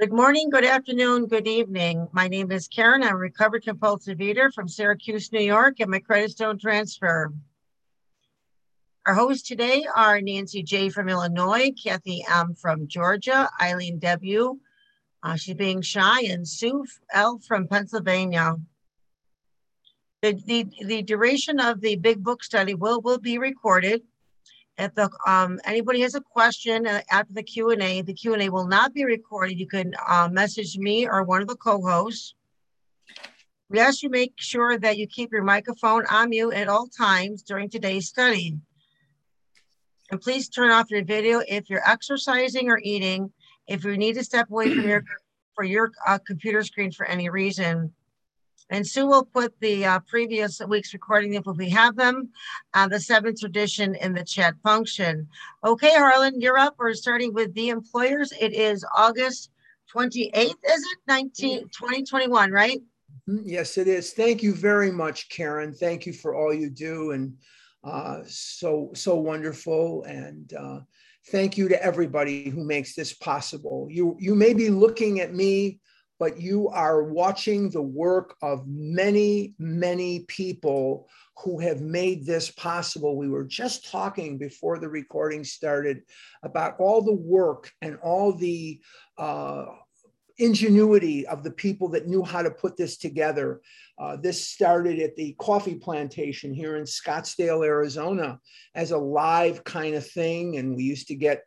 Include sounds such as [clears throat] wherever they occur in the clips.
Good morning, good afternoon, good evening. My name is Karen. I'm a recovered compulsive eater from Syracuse, New York, and my credits don't transfer. Our hosts today are Nancy J. from Illinois, Kathy M. from Georgia, Eileen W. Uh, she's being shy, and Sue L. from Pennsylvania. The, the, the duration of the big book study will, will be recorded if the um, anybody has a question uh, after the Q and A, the Q and A will not be recorded. You can uh, message me or one of the co-hosts. We ask you make sure that you keep your microphone on mute at all times during today's study. And please turn off your video if you're exercising or eating. If you need to step away from your for your uh, computer screen for any reason. And Sue will put the uh, previous week's recording if we have them, uh, the seventh edition in the chat function. Okay, Harlan, you're up. We're starting with the employers. It is August 28th, is it? 19, 2021, right? Mm-hmm. Yes, it is. Thank you very much, Karen. Thank you for all you do and uh, so, so wonderful. And uh, thank you to everybody who makes this possible. You, you may be looking at me but you are watching the work of many, many people who have made this possible. We were just talking before the recording started about all the work and all the uh, ingenuity of the people that knew how to put this together. Uh, this started at the coffee plantation here in Scottsdale, Arizona, as a live kind of thing. And we used to get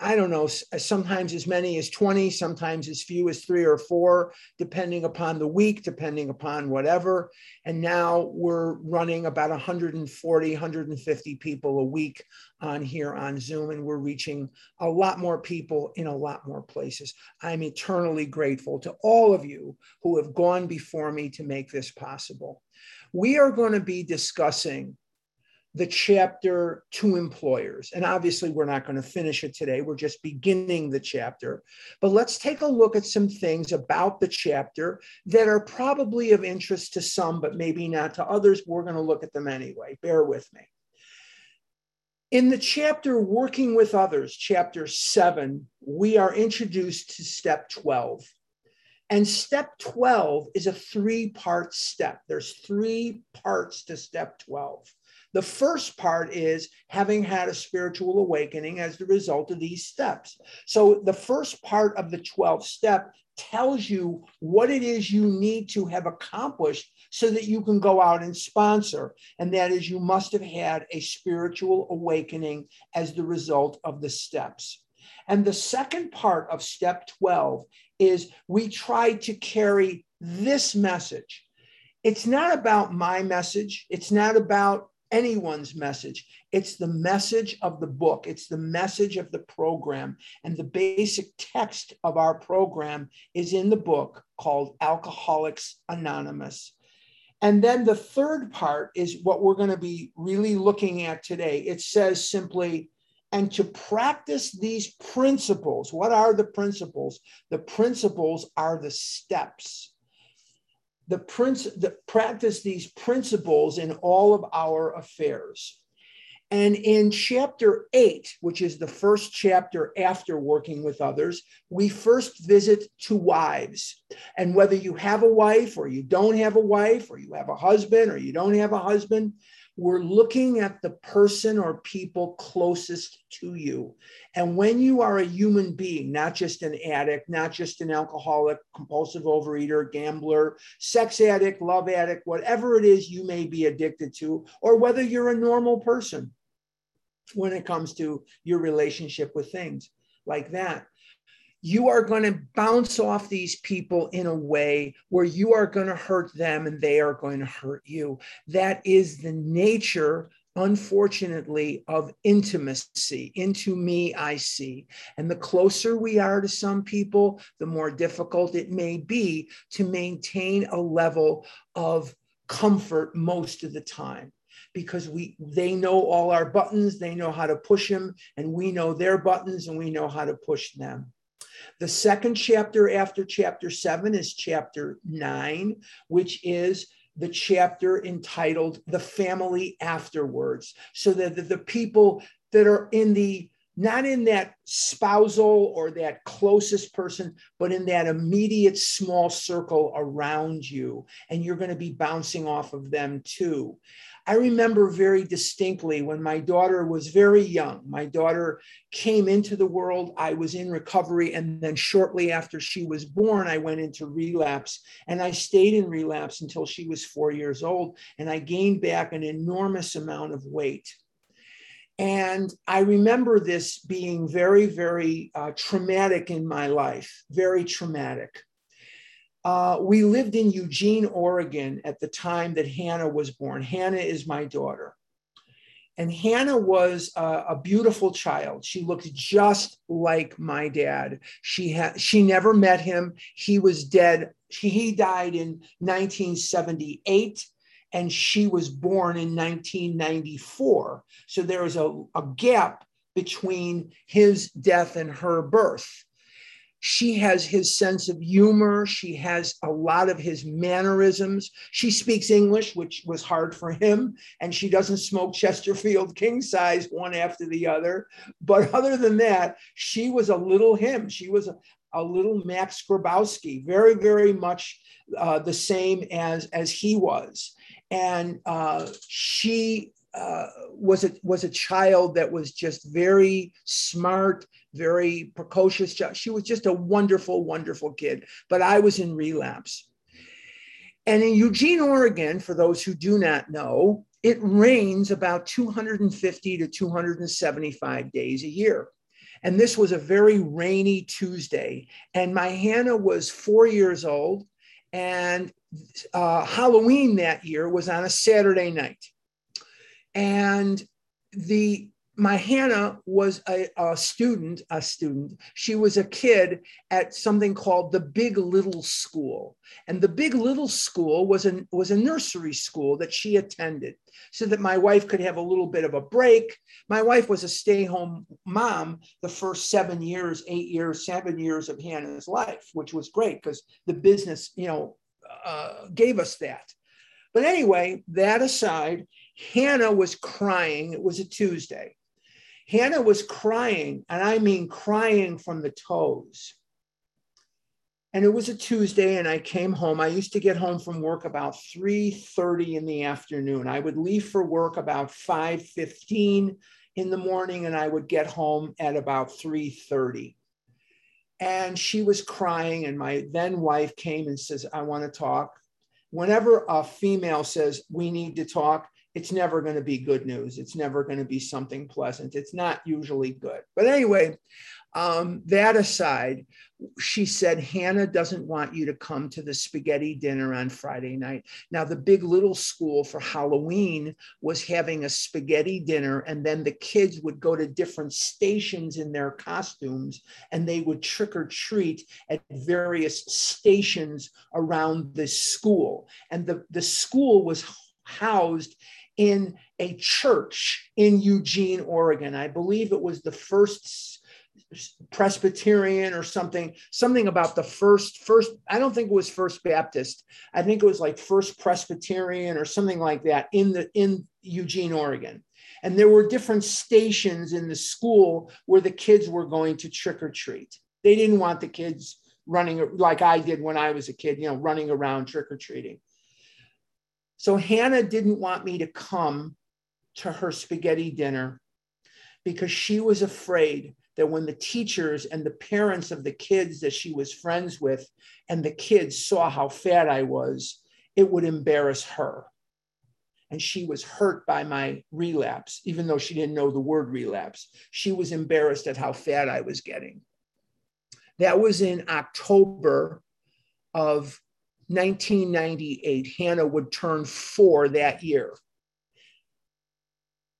I don't know, uh, sometimes as many as 20, sometimes as few as three or four, depending upon the week, depending upon whatever. And now we're running about 140, 150 people a week on here on Zoom, and we're reaching a lot more people in a lot more places. I'm eternally grateful to all of you who have gone before me to make this possible. We are going to be discussing the chapter to employers. And obviously, we're not going to finish it today. We're just beginning the chapter. But let's take a look at some things about the chapter that are probably of interest to some, but maybe not to others. We're going to look at them anyway. Bear with me. In the chapter Working with Others, chapter seven, we are introduced to step 12. And step 12 is a three part step. There's three parts to step 12. The first part is having had a spiritual awakening as the result of these steps. So the first part of the 12th step tells you what it is you need to have accomplished so that you can go out and sponsor. And that is, you must have had a spiritual awakening as the result of the steps. And the second part of step 12 is we try to carry this message. It's not about my message. It's not about anyone's message. It's the message of the book, it's the message of the program. And the basic text of our program is in the book called Alcoholics Anonymous. And then the third part is what we're going to be really looking at today. It says simply, and to practice these principles. What are the principles? The principles are the steps the prince the practice these principles in all of our affairs. And in chapter 8 which is the first chapter after working with others we first visit to wives. And whether you have a wife or you don't have a wife or you have a husband or you don't have a husband we're looking at the person or people closest to you. And when you are a human being, not just an addict, not just an alcoholic, compulsive overeater, gambler, sex addict, love addict, whatever it is you may be addicted to, or whether you're a normal person when it comes to your relationship with things like that you are going to bounce off these people in a way where you are going to hurt them and they are going to hurt you. That is the nature, unfortunately, of intimacy. Into me, I see. And the closer we are to some people, the more difficult it may be to maintain a level of comfort most of the time because we they know all our buttons they know how to push them and we know their buttons and we know how to push them the second chapter after chapter seven is chapter nine, which is the chapter entitled The Family Afterwards. So that the, people that are in the not in that spousal or that closest person, but in that immediate small circle around you. And you're going to be bouncing off of them too. I remember very distinctly when my daughter was very young. My daughter came into the world. I was in recovery. And then shortly after she was born, I went into relapse. And I stayed in relapse until she was four years old. And I gained back an enormous amount of weight. And I remember this being very, very uh, traumatic in my life, very traumatic. Uh, we lived in Eugene, Oregon at the time that Hannah was born. Hannah is my daughter. And Hannah was a, a, beautiful child. She looked just like my dad. She had she never met him. He was dead. She, he died in 1978 and she was born in 1994. So there was a, a gap between his death and her birth. She has his sense of humor. She has a lot of his mannerisms. She speaks English, which was hard for him. And she doesn't smoke Chesterfield king size one after the other. But [laughs] other than that, she was a little him. She was a, a little Max Grabowski, very, very much uh, the same as, as he was and uh, she uh, was a was a child that was just very smart, very precocious. child. She was just a wonderful, wonderful kid. But I was in relapse. And in Eugene, Oregon, for those who do not know, it rains about 250 to 275 days a year. And this was a very rainy Tuesday. And my Hannah was four years old. And uh, Halloween that year was on a Saturday night. And the my Hannah was a, a, student, a student. She was a kid at something called the Big Little School. And the Big Little School was a, was a nursery school that she attended so that my wife could have a little bit of a break. My wife was a stay home mom the first seven years, eight years, seven years of Hannah's life, which was great because the business, you know, uh, gave us that. But anyway, that aside, Hannah was crying. It was a Tuesday. Hannah was crying, and I mean crying from the toes. And it was a Tuesday, and I came home. I used to get home from work about 3:30 in the afternoon. I would leave for work about 5:15 in the morning, and I would get home at about 3:30 and she was crying and my then wife came and says i want to talk whenever a female says we need to talk it's never going to be good news it's never going to be something pleasant it's not usually good but anyway um, that aside, she said, Hannah doesn't want you to come to the spaghetti dinner on Friday night. Now, the big little school for Halloween was having a spaghetti dinner, and then the kids would go to different stations in their costumes and they would trick or treat at various stations around the school. And the, the school was housed in a church in Eugene, Oregon. I believe it was the first Presbyterian or something, something about the first, first, I don't think it was First Baptist. I think it was like First Presbyterian or something like that in the in Eugene, Oregon. And there were different stations in the school where the kids were going to trick or treat. They didn't want the kids running like I did when I was a kid, you know, running around trick or treating. So Hannah didn't want me to come to her spaghetti dinner because she was afraid that when the teachers and the parents of the kids that she was friends with and the kids saw how fat I was, it would embarrass her. And she was hurt by my relapse, even though she didn't know the word relapse. She was embarrassed at how fat I was getting. That was in October of 1998. Hannah would turn four that year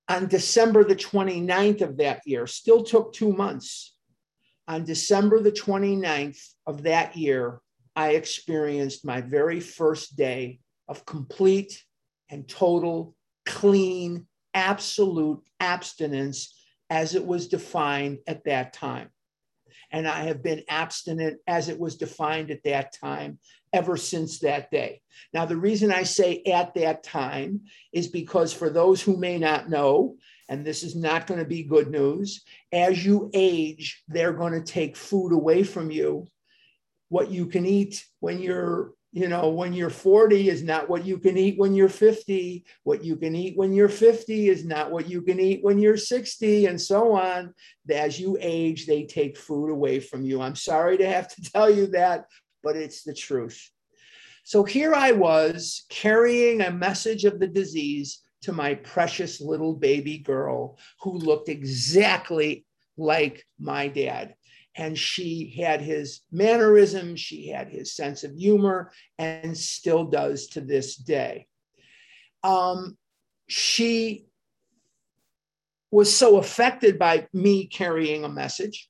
on December the 29th of that year, still took two months. On December the 29th of that year, I experienced my very first day of complete and total, clean, absolute abstinence as it was defined at that time. And I have been abstinent as it was defined at that time ever since that day. Now, the reason I say at that time is because for those who may not know, and this is not going to be good news. As you age, they're going to take food away from you. What you can eat when you're, you know, when you're 40 is not what you can eat when you're 50. What you can eat when you're 50 is not what you can eat when you're 60, and so on. As you age, they take food away from you. I'm sorry to have to [laughs] tell you that, but it's the truth. So here I was carrying a message of the disease to my precious little baby girl who looked exactly like my dad. And she had his mannerisms, she had his sense of humor, and still does to this day. Um, she was so affected by me carrying a message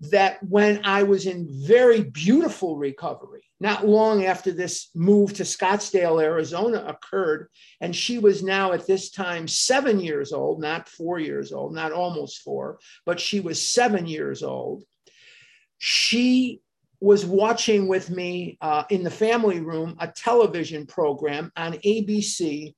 that when I was in very beautiful recovery, not long after this move to Scottsdale, Arizona occurred, and she was now at this time seven years old, not four years old, not almost four, but she was seven years old. She was watching with me uh, in the family room a television program on ABC.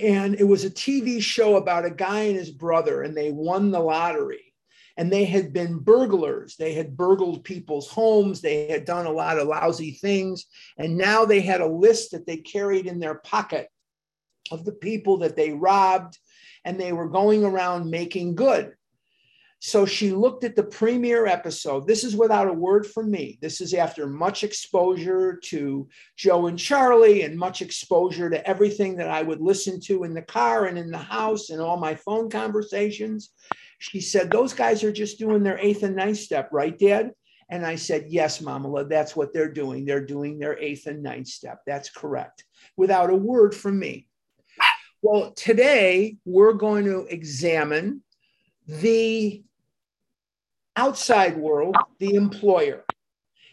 And it was a TV show about a guy and his brother, and they won the lottery and they had been burglars. They had burgled people's homes. They had done a lot of lousy things. And now they had a list that they carried in their pocket of the people that they robbed, and they were going around making good. So she looked at the premiere episode. This is without a word from me. This is after much exposure to Joe and Charlie and much exposure to everything that I would listen to in the car and in the house and all my phone conversations. She said, Those guys are just doing their eighth and ninth step, right, Dad? And I said, Yes, Mamala, that's what they're doing. They're doing their eighth and ninth step. That's correct, without a word from me. Well, today we're going to examine the outside world, the employer.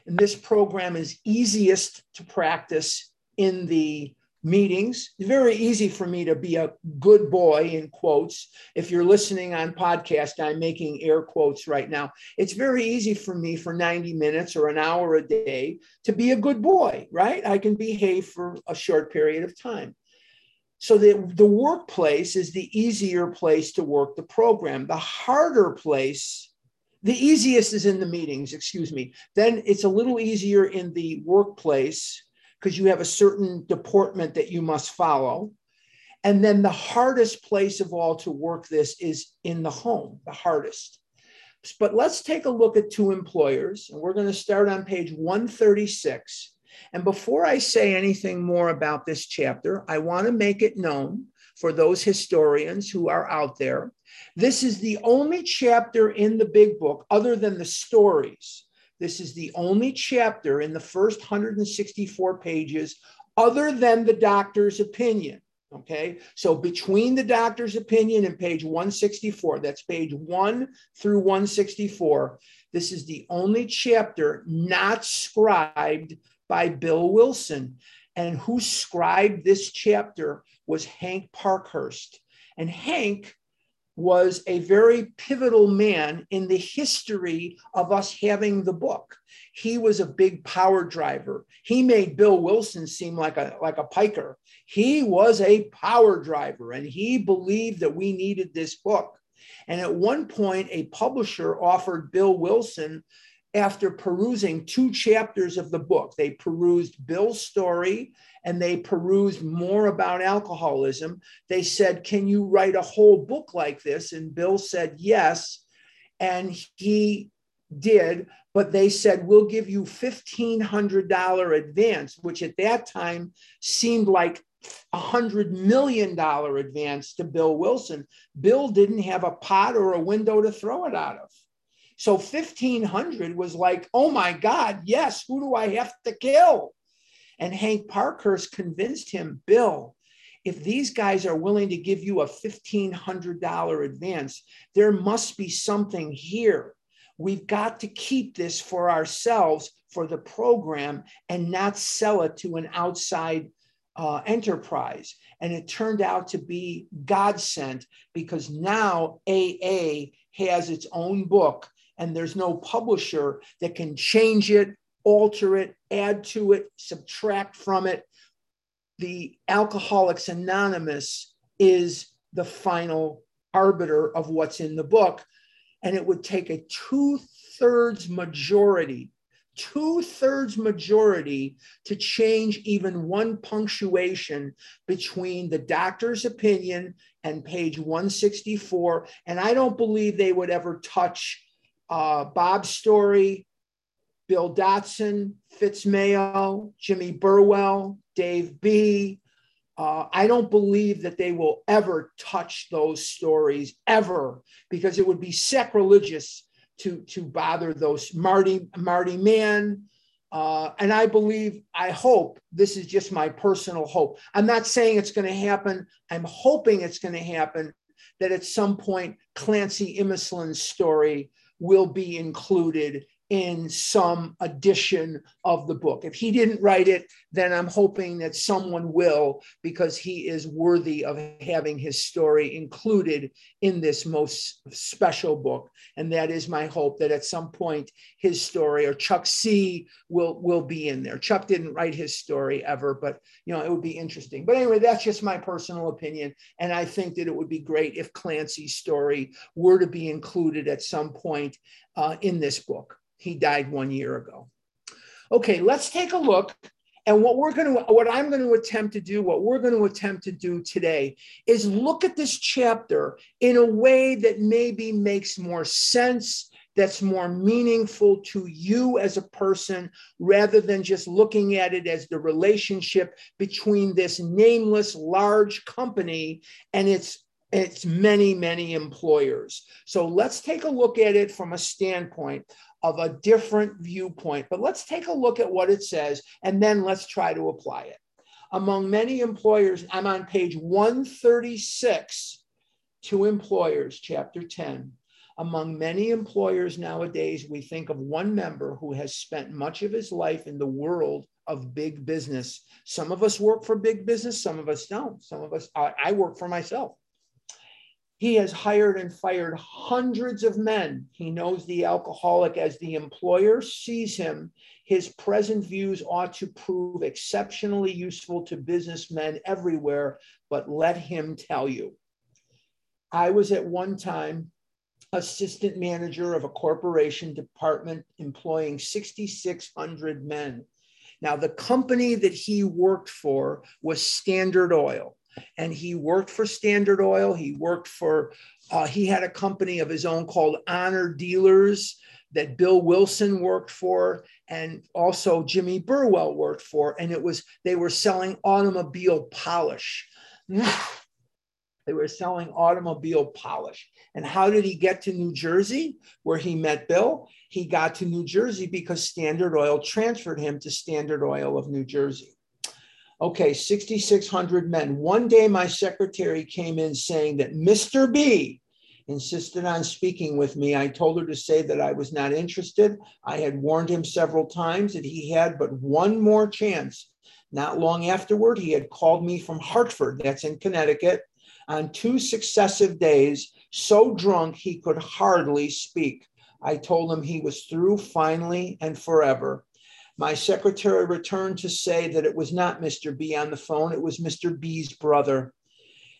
And this program is easiest to practice in the meetings. It's very easy for me to be a good boy in quotes. If you're listening on podcast, I'm making air quotes right now. It's very easy for me for 90 minutes or an hour a day to be a good boy, right? I can behave for a short period of time. So the, the workplace is the easier place to work the program. The harder place, the easiest is in the meetings, excuse me. Then it's a little easier in the workplace because you have a certain deportment that you must follow. And then the hardest place of all to work this is in the home, the hardest. But let's take a look at two employers, and we're going to start on page 136. And before I say anything more about this chapter, I want to make it known for those historians who are out there. This is the only chapter in the big book, other than the stories, this is the only chapter in the first 164 pages other than the doctor's opinion. Okay, so between the doctor's opinion and page 164, that's page 1 through 164, this is the only chapter not scribed by Bill Wilson. And who scribed this chapter was Hank Parkhurst. And Hank was a very pivotal man in the history of us having the book. He was a big power driver. He made Bill Wilson seem like a like a piker. He was a power driver and he believed that we needed this book. And at one point a publisher offered Bill Wilson after perusing two chapters of the book. They perused Bill's story and they perused more about alcoholism. They said, Can you write a whole book like this? And Bill said, Yes. And he did, but they said, We'll give you $1,500 advance, which at that time seemed like a hundred million dollar advance to Bill Wilson. Bill didn't have a pot or a window to throw it out of. So 1500 was like, oh my God, yes, who do I have to kill? And Hank Parkhurst convinced him, Bill, if these guys are willing to give you a $1,500 advance, there must be something here. We've got to keep this for ourselves for the program and not sell it to an outside uh, enterprise. And it turned out to be God sent because now AA has its own book and there's no publisher that can change it, alter it, add to it, subtract from it. The Alcoholics Anonymous is the final arbiter of what's in the book. And it would take a two thirds majority, two thirds majority to change even one punctuation between the doctor's opinion and page 164. And I don't believe they would ever touch uh, Bob's story, Bill Dotson, Fitz Mayo, Jimmy Burwell, Dave B. Uh, I don't believe that they will ever touch those stories ever because it would be sacrilegious to, to bother those Marty, Marty Mann. Uh, and I believe, I hope, this is just my personal hope. I'm not saying it's going to happen. I'm hoping it's going to happen that at some point Clancy Imislund's story will be included in some edition of the book. If he didn't write it, then I'm hoping that someone will because he is worthy of having his story included in this most special book. And that is my hope that at some point his story or Chuck C will will be in there. Chuck didn't write his story ever, but you know, it would be interesting. But anyway, that's just my personal opinion and I think that it would be great if Clancy's story were to be included at some point uh, in this book. He died one year ago. Okay, let's take a look. And what we're going to, what I'm going to attempt to do, what we're going to attempt to do today is look at this chapter in a way that maybe makes more sense, that's more meaningful to you as a person, rather than just looking at it as the relationship between this nameless large company and its its many, many employers. So let's take a look at it from a standpoint of a different viewpoint. But let's take a look at what it says and then let's try to apply it. Among many employers, I'm on page 136 to employers, chapter 10. Among many employers nowadays, we think of one member who has spent much of his life in the world of big business. Some of us work for big business, some of us don't. Some of us, I, I work for myself. He has hired and fired hundreds of men. He knows the alcoholic as the employer sees him. His present views ought to prove exceptionally useful to businessmen everywhere, but let him tell you. I was at one time assistant manager of a corporation department employing 6,600 men. Now, the company that he worked for was Standard Oil and he worked for Standard Oil. He worked for, uh, he had a company of his own called Honor Dealers that Bill Wilson worked for, and also Jimmy Burwell worked for. And it was, they were selling automobile polish. [sighs] they were selling automobile polish. And how did he get to New Jersey, where he met Bill? He got to New Jersey because Standard Oil transferred him to Standard Oil of New Jersey. Okay, 6,600 men. One day, my secretary came in saying that Mr. B insisted on speaking with me. I told her to say that I was not interested. I had warned him several times that he had but one more chance. Not long afterward, he had called me from Hartford, that's in Connecticut, on two successive days, so drunk he could hardly speak. I told him he was through finally and forever. My secretary returned to say that it was not Mr. B on the phone, it was Mr. B's brother.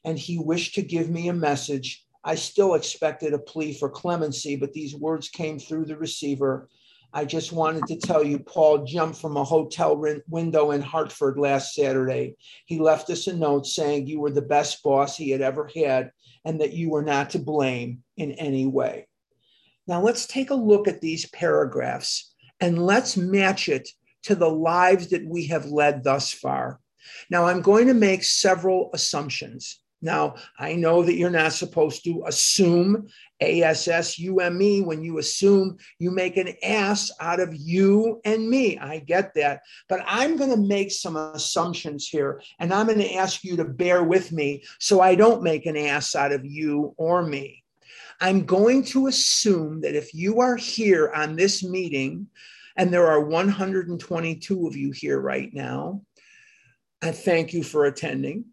And he wished to give me a message. I still expected a plea for clemency, but these words came through the receiver. I just wanted to tell you, Paul jumped from a hotel window in Hartford last Saturday. He left us a note saying you were the best boss he had ever had and that you were not to blame in any way. Now, let's take a look at these paragraphs and let's match it to the lives that we have led thus far. Now, I'm going to make several assumptions. Now, I know that you're not supposed to assume A S S U M E. When you assume, you make an ass out of you and me. I get that. But I'm going to make some assumptions here, and I'm going to ask you to bear with me so I don't make an ass out of you or me. I'm going to assume that if you are here on this meeting, and there are 122 of you here right now, I thank you for attending.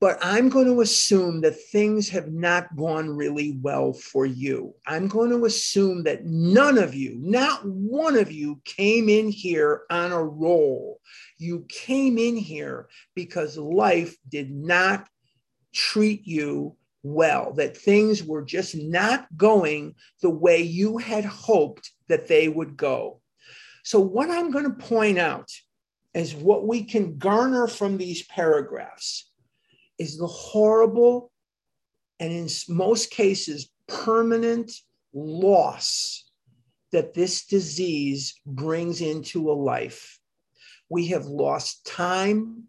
But I'm going to assume that things have not gone really well for you. I'm going to assume that none of you, not one of you, came in here on a roll. You came in here because life did not treat you well, that things were just not going the way you had hoped that they would go. So, what I'm going to point out is what we can garner from these paragraphs is the horrible and, in most cases, permanent loss that this disease brings into a life. We have lost time,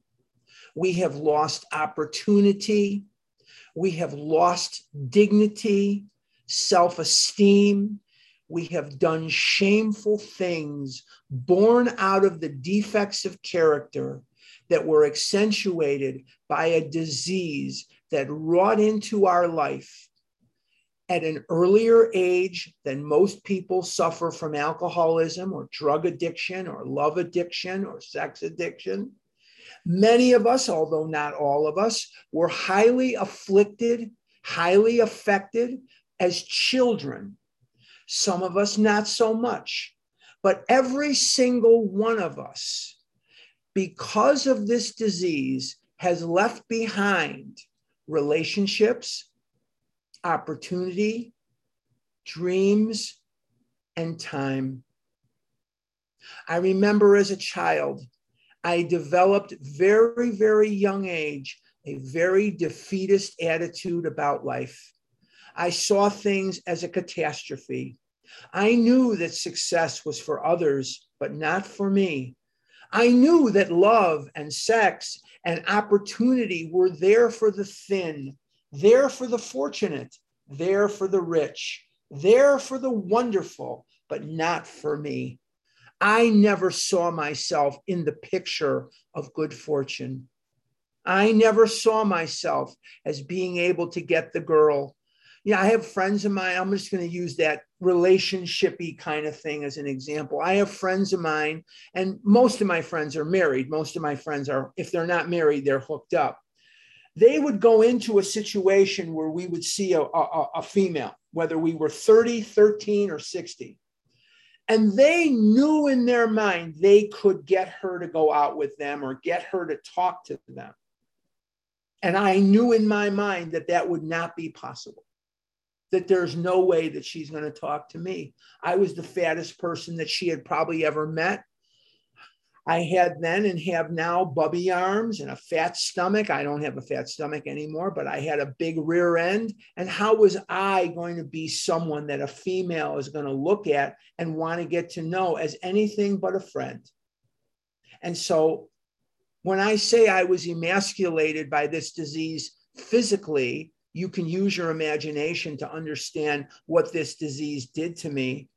we have lost opportunity, we have lost dignity, self esteem. We have done shameful things born out of the defects of character that were accentuated by a disease that wrought into our life at an earlier age than most people suffer from alcoholism or drug addiction or love addiction or sex addiction. Many of us, although not all of us, were highly afflicted, highly affected as children. Some of us, not so much. But every single one of us, because of this disease, has left behind relationships, opportunity, dreams, and time. I remember as a child I developed very, very young age a very defeatist attitude about life. I saw things as a catastrophe. I knew that success was for others, but not for me. I knew that love and sex and opportunity were there for the thin, there for the fortunate, there for the rich, there for the wonderful, but not for me. I never saw myself in the picture of good fortune. I never saw myself as being able to get the girl. Yeah, I have friends of mine. I'm just going to use that relationshipy kind of thing as an example. I have friends of mine, and most of my friends are married. Most of my friends are, if they're not married, they're hooked up. They would go into a situation where we would see a, a, a female, whether we were 30, 13, or 60 and they knew in their mind they could get her to go out with them or get her to talk to them. And I knew in my mind that that would not be possible, that there's no way that she's going to talk to me. I was the fattest person that she had probably ever met. I had then and have now bubby arms and a fat stomach. I don't have a fat stomach anymore, but I had a big rear end. And how was I going to be someone that a female is going to look at and want to get to know as anything but a friend? And so when I say I was emasculated by this disease physically, you can use your imagination to understand what this disease did to me.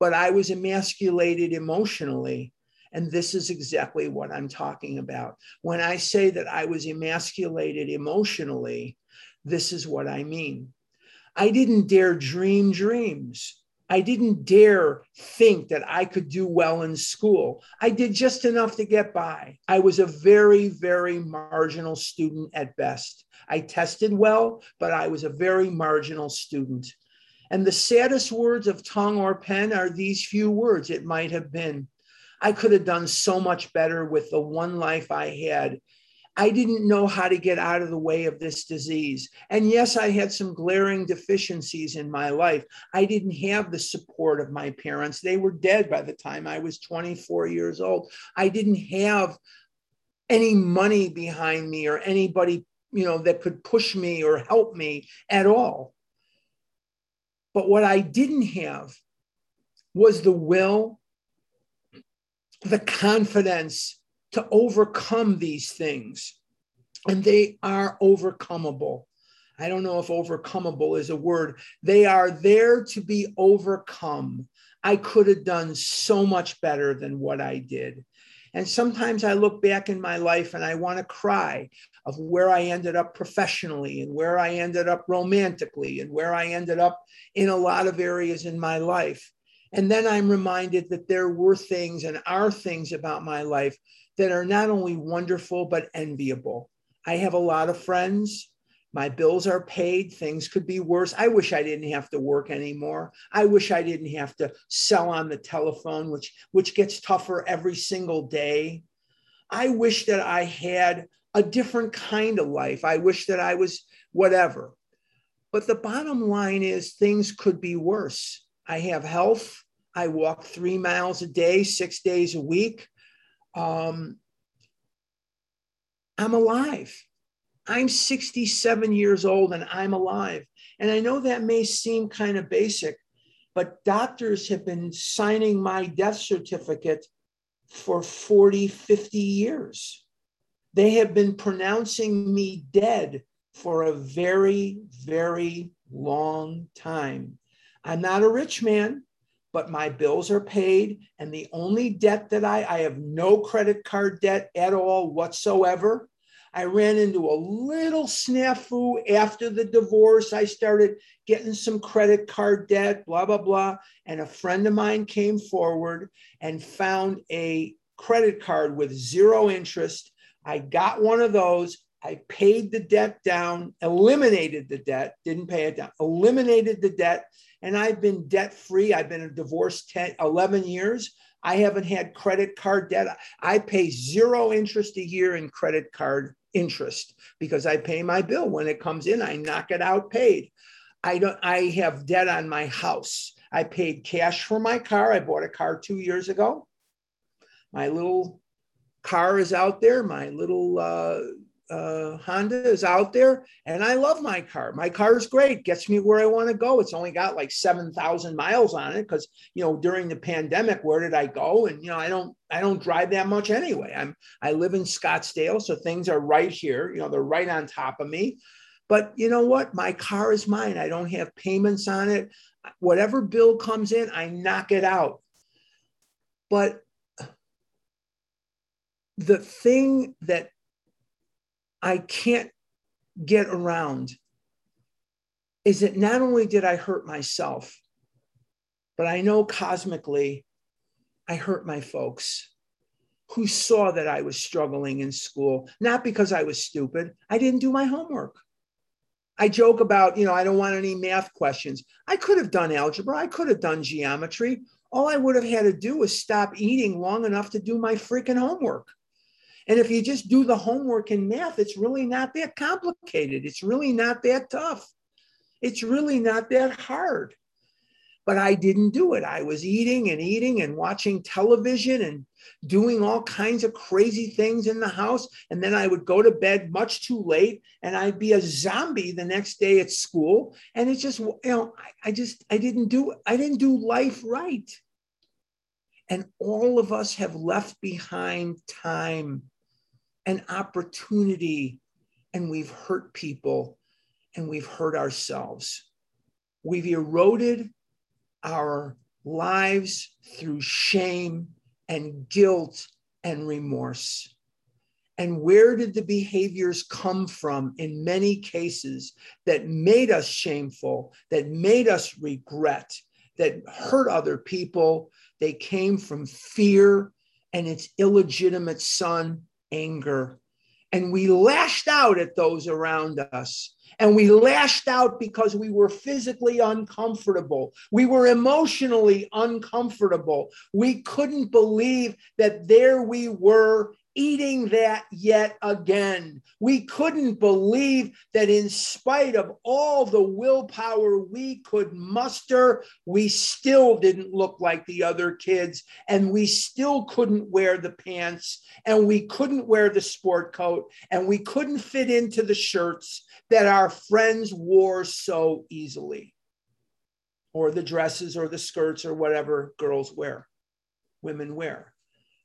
But I was emasculated emotionally and this is exactly what I'm talking about. When I say that I was emasculated emotionally, this is what I mean. I didn't dare dream dreams. I didn't dare think that I could do well in school. I did just enough to get by. I was a very, very marginal student at best. I tested well, but I was a very marginal student. And the saddest words of tongue or pen are these few words it might have been. I could have done so much better with the one life I had. I didn't know how to get out of the way of this disease. And yes, I had some glaring deficiencies in my life. I didn't have the support of my parents. They were dead by the time I was 24 years old. I didn't have any money behind me or anybody, you know, that could push me or help me at all. But what I didn't have was the will the confidence to overcome these things. And they are overcomable. I don't know if overcomable is a word. They are there to be overcome. I could have done so much better than what I did. And sometimes I look back in my life and I want to cry of where I ended up professionally and where I ended up romantically and where I ended up in a lot of areas in my life. And then I'm reminded that there were things and are things about my life that are not only wonderful, but enviable. I have a lot of friends. My bills are paid. Things could be worse. I wish I didn't have to work anymore. I wish I didn't have to sell on the telephone, which, which gets tougher every single day. I wish that I had a different kind of life. I wish that I was whatever. But the bottom line is things could be worse. I have health. I walk three miles a day, six days a week. Um, I'm alive. I'm 67 years old and I'm alive. And I know that may seem kind of basic, but doctors have been signing my death certificate for 40, 50 years. They have been pronouncing me dead for a very, very long time. I'm not a rich man, but my bills are paid. And the only debt that I, I have no credit card debt at all whatsoever. I ran into a little snafu after the divorce. I started getting some credit card debt, blah, blah, blah. And a friend of mine came forward and found a credit card with zero interest. I got one of those. I paid the debt down, eliminated the debt, didn't pay it down, eliminated the debt. And I've been debt free. I've been a divorced 10, 11 years. I haven't had credit card debt. I pay zero interest a year in credit card interest because I pay my bill when it comes in. I knock it out paid. I don't. I have debt on my house. I paid cash for my car. I bought a car two years ago. My little car is out there. My little uh, uh, Honda is out there, and I love my car. My car is great, gets me where I want to go. It's only got like seven thousand miles on it because you know during the pandemic, where did I go? And you know I don't I don't drive that much anyway. I'm I live in Scottsdale, so things are right here. You know they're right on top of me. But you know what? My car is mine. I don't have payments on it. Whatever bill comes in, I knock it out. But the thing that I can't get around is that not only did I hurt myself, but I know cosmically I hurt my folks who saw that I was struggling in school, not because I was stupid. I didn't do my homework. I joke about, you know, I don't want any math questions. I could have done algebra, I could have done geometry. All I would have had to do was stop eating long enough to do my freaking homework. And if you just do the homework in math, it's really not that complicated. It's really not that tough. It's really not that hard. But I didn't do it. I was eating and eating and watching television and doing all kinds of crazy things in the house. And then I would go to bed much too late and I'd be a zombie the next day at school. And it's just, you know, I, I just, I didn't do, I didn't do life right. And all of us have left behind time an opportunity and we've hurt people and we've hurt ourselves. We've eroded our lives through shame and guilt and remorse. And where did the behaviors come from in many cases that made us shameful, that made us regret, that hurt other people? They came from fear and its illegitimate son, anger. And we lashed out at those around us. And we lashed out because we were physically uncomfortable. We were emotionally uncomfortable. We couldn't believe that there we were eating that yet again. We couldn't believe that, in spite of all the willpower we could muster, we still didn't look like the other kids, and we still couldn't wear the pants, and we couldn't wear the sport coat, and we couldn't fit into the shirts that our friends wore so easily, or the dresses, or the skirts, or whatever girls wear, women wear.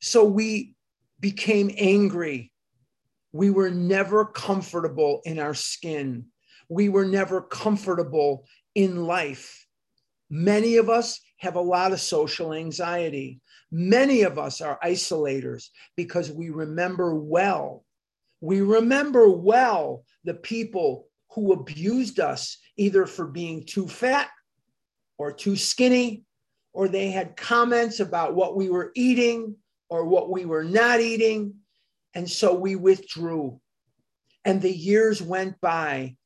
So we became angry. We were never comfortable in our skin. We were never comfortable in life. Many of us have a lot of social anxiety. Many of us are isolators because we remember well. We remember well the people who abused us either for being too fat or too skinny, or they had comments about what we were eating or what we were not eating. And so we withdrew. And the years went by,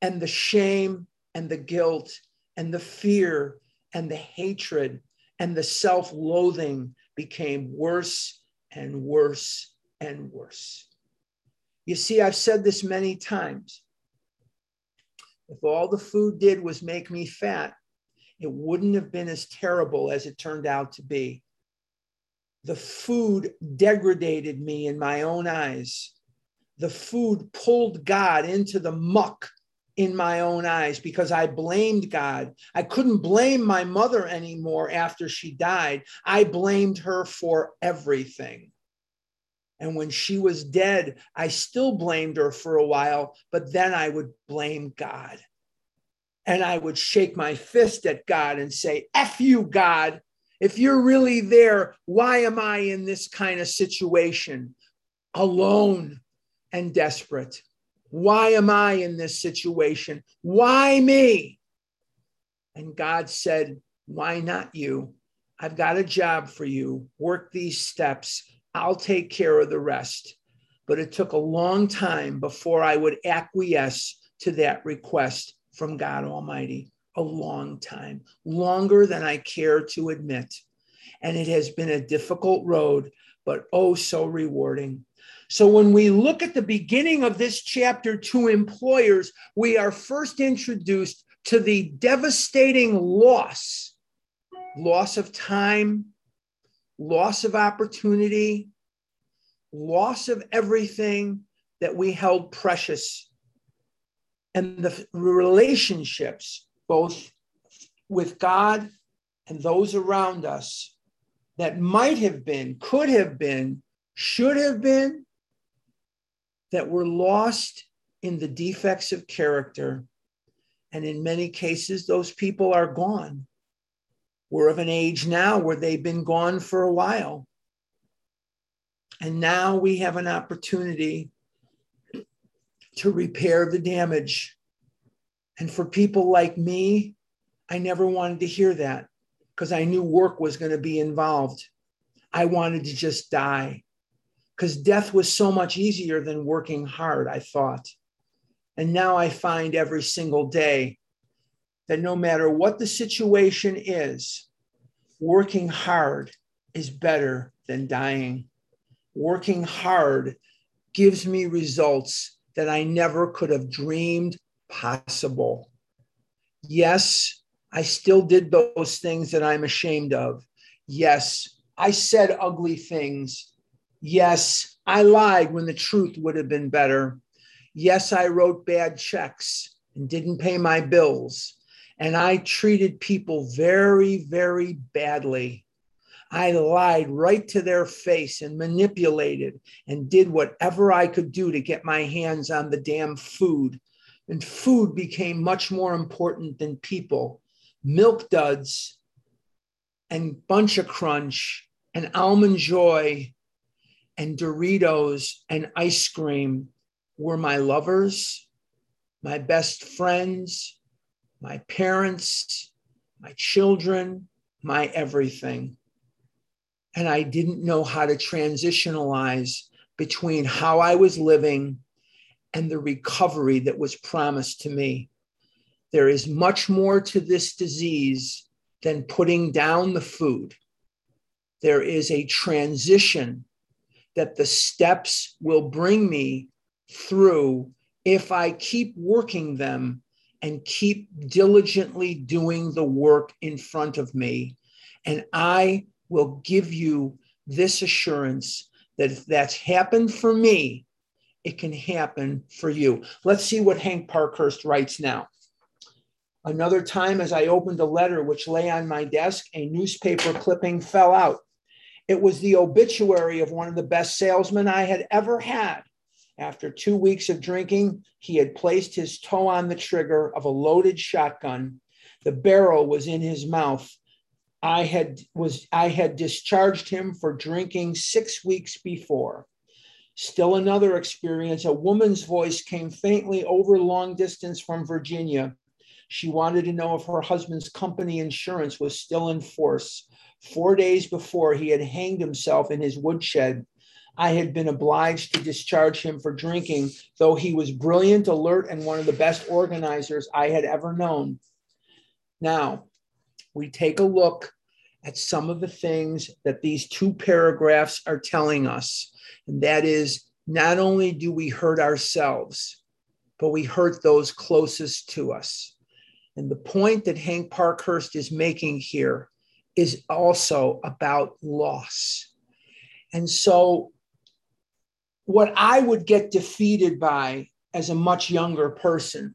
and the shame and the guilt and the fear and the hatred and the self loathing became worse and worse and worse. You see, I've said this many times. if all the food did was make me fat, it wouldn't have been as terrible as it turned out to be. The food degraded me in my own eyes. The food pulled God into the muck in my own eyes because I blamed God. I couldn't blame my mother anymore after she died. I blamed her for everything. And when she was dead, I still blamed her for a while, but then I would blame God. And I would shake my fist at God and say, F you, God. If you're really there, why am I in this kind of situation? Alone and desperate. Why am I in this situation? Why me? And God said, Why not you? I've got a job for you. Work these steps. I'll take care of the rest. But it took a long time before I would acquiesce to that request from God Almighty. A long time, longer than I care to admit. And it has been a difficult road, but oh, so rewarding. So when we look at the beginning of this chapter to employers, we are first introduced to the devastating loss loss of time, loss of opportunity, loss of everything that we held precious, and the relationships, both with God and those around us, that might have been, could have been, should have been, that were lost in the defects of character. And in many cases, those people are gone. We're of an age now where they've been gone for a while. And now we have an opportunity to repair the damage. And for people like me, I never wanted to hear that because I knew work was going to be involved. I wanted to just die because death was so much easier than working hard, I thought. And now I find every single day that no matter what the situation is, working hard is better than dying. Working hard gives me results that I never could have dreamed possible. Yes, I still did those things that I'm ashamed of. Yes, I said ugly things Yes, I lied when the truth would have been better. Yes, I wrote bad checks and didn't pay my bills. And I treated people very, very badly. I lied right to their face and manipulated and did whatever I could do to get my hands on the damn food. And food became much more important than people. Milk duds and Bunch of Crunch and Almond Joy and Doritos and ice cream were my lovers, my best friends, my parents, my children, my everything. And I didn't know how to transitionalize between how I was living and the recovery that was promised to me. There is much more to this disease than putting down the food. There is a transition that the steps will bring me through if I keep working them and keep diligently doing the work in front of me. And I will give you this assurance that if that's happened for me, it can happen for you. Let's see what Hank Parkhurst writes now. Another time, as I opened a letter which lay on my desk, a newspaper clipping fell out. It was the obituary of one of the best salesmen I had ever had. After two weeks of drinking, he had placed his toe on the trigger of a loaded shotgun. The barrel was in his mouth. I had was I had discharged him for drinking 6 weeks before. Still another experience. A woman's voice came faintly over long distance from Virginia. She wanted to know if her husband's company insurance was still in force. Four days before he had hanged himself in his woodshed, I had been obliged to discharge him for drinking, though he was brilliant, alert, and one of the best organizers I had ever known. Now, we take a look at some of the things that these two paragraphs are telling us. And that is not only do we hurt ourselves, but we hurt those closest to us. And the point that Hank Parkhurst is making here is also about loss. And so, what I would get defeated by as a much younger person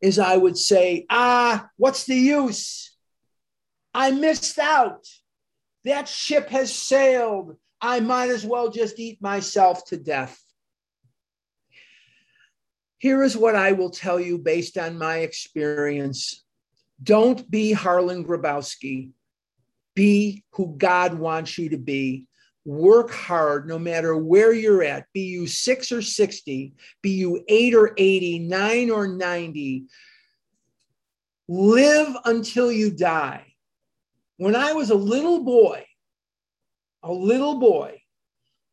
is I would say, ah, what's the use? I missed out. That ship has sailed. I might as well just eat myself to death. Here is what I will tell you based on my experience. Don't be Harlan Grabowski. Be who God wants you to be. Work hard no matter where you're at, be you six or 60, be you eight or 80, nine or 90. Live until you die. When I was a little boy, a little boy,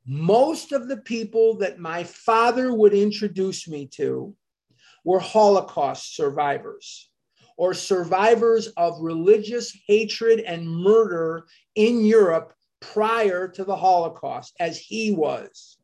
most of the people that my father would introduce me to were Holocaust survivors or survivors of religious hatred and murder in Europe prior to the Holocaust, as he was.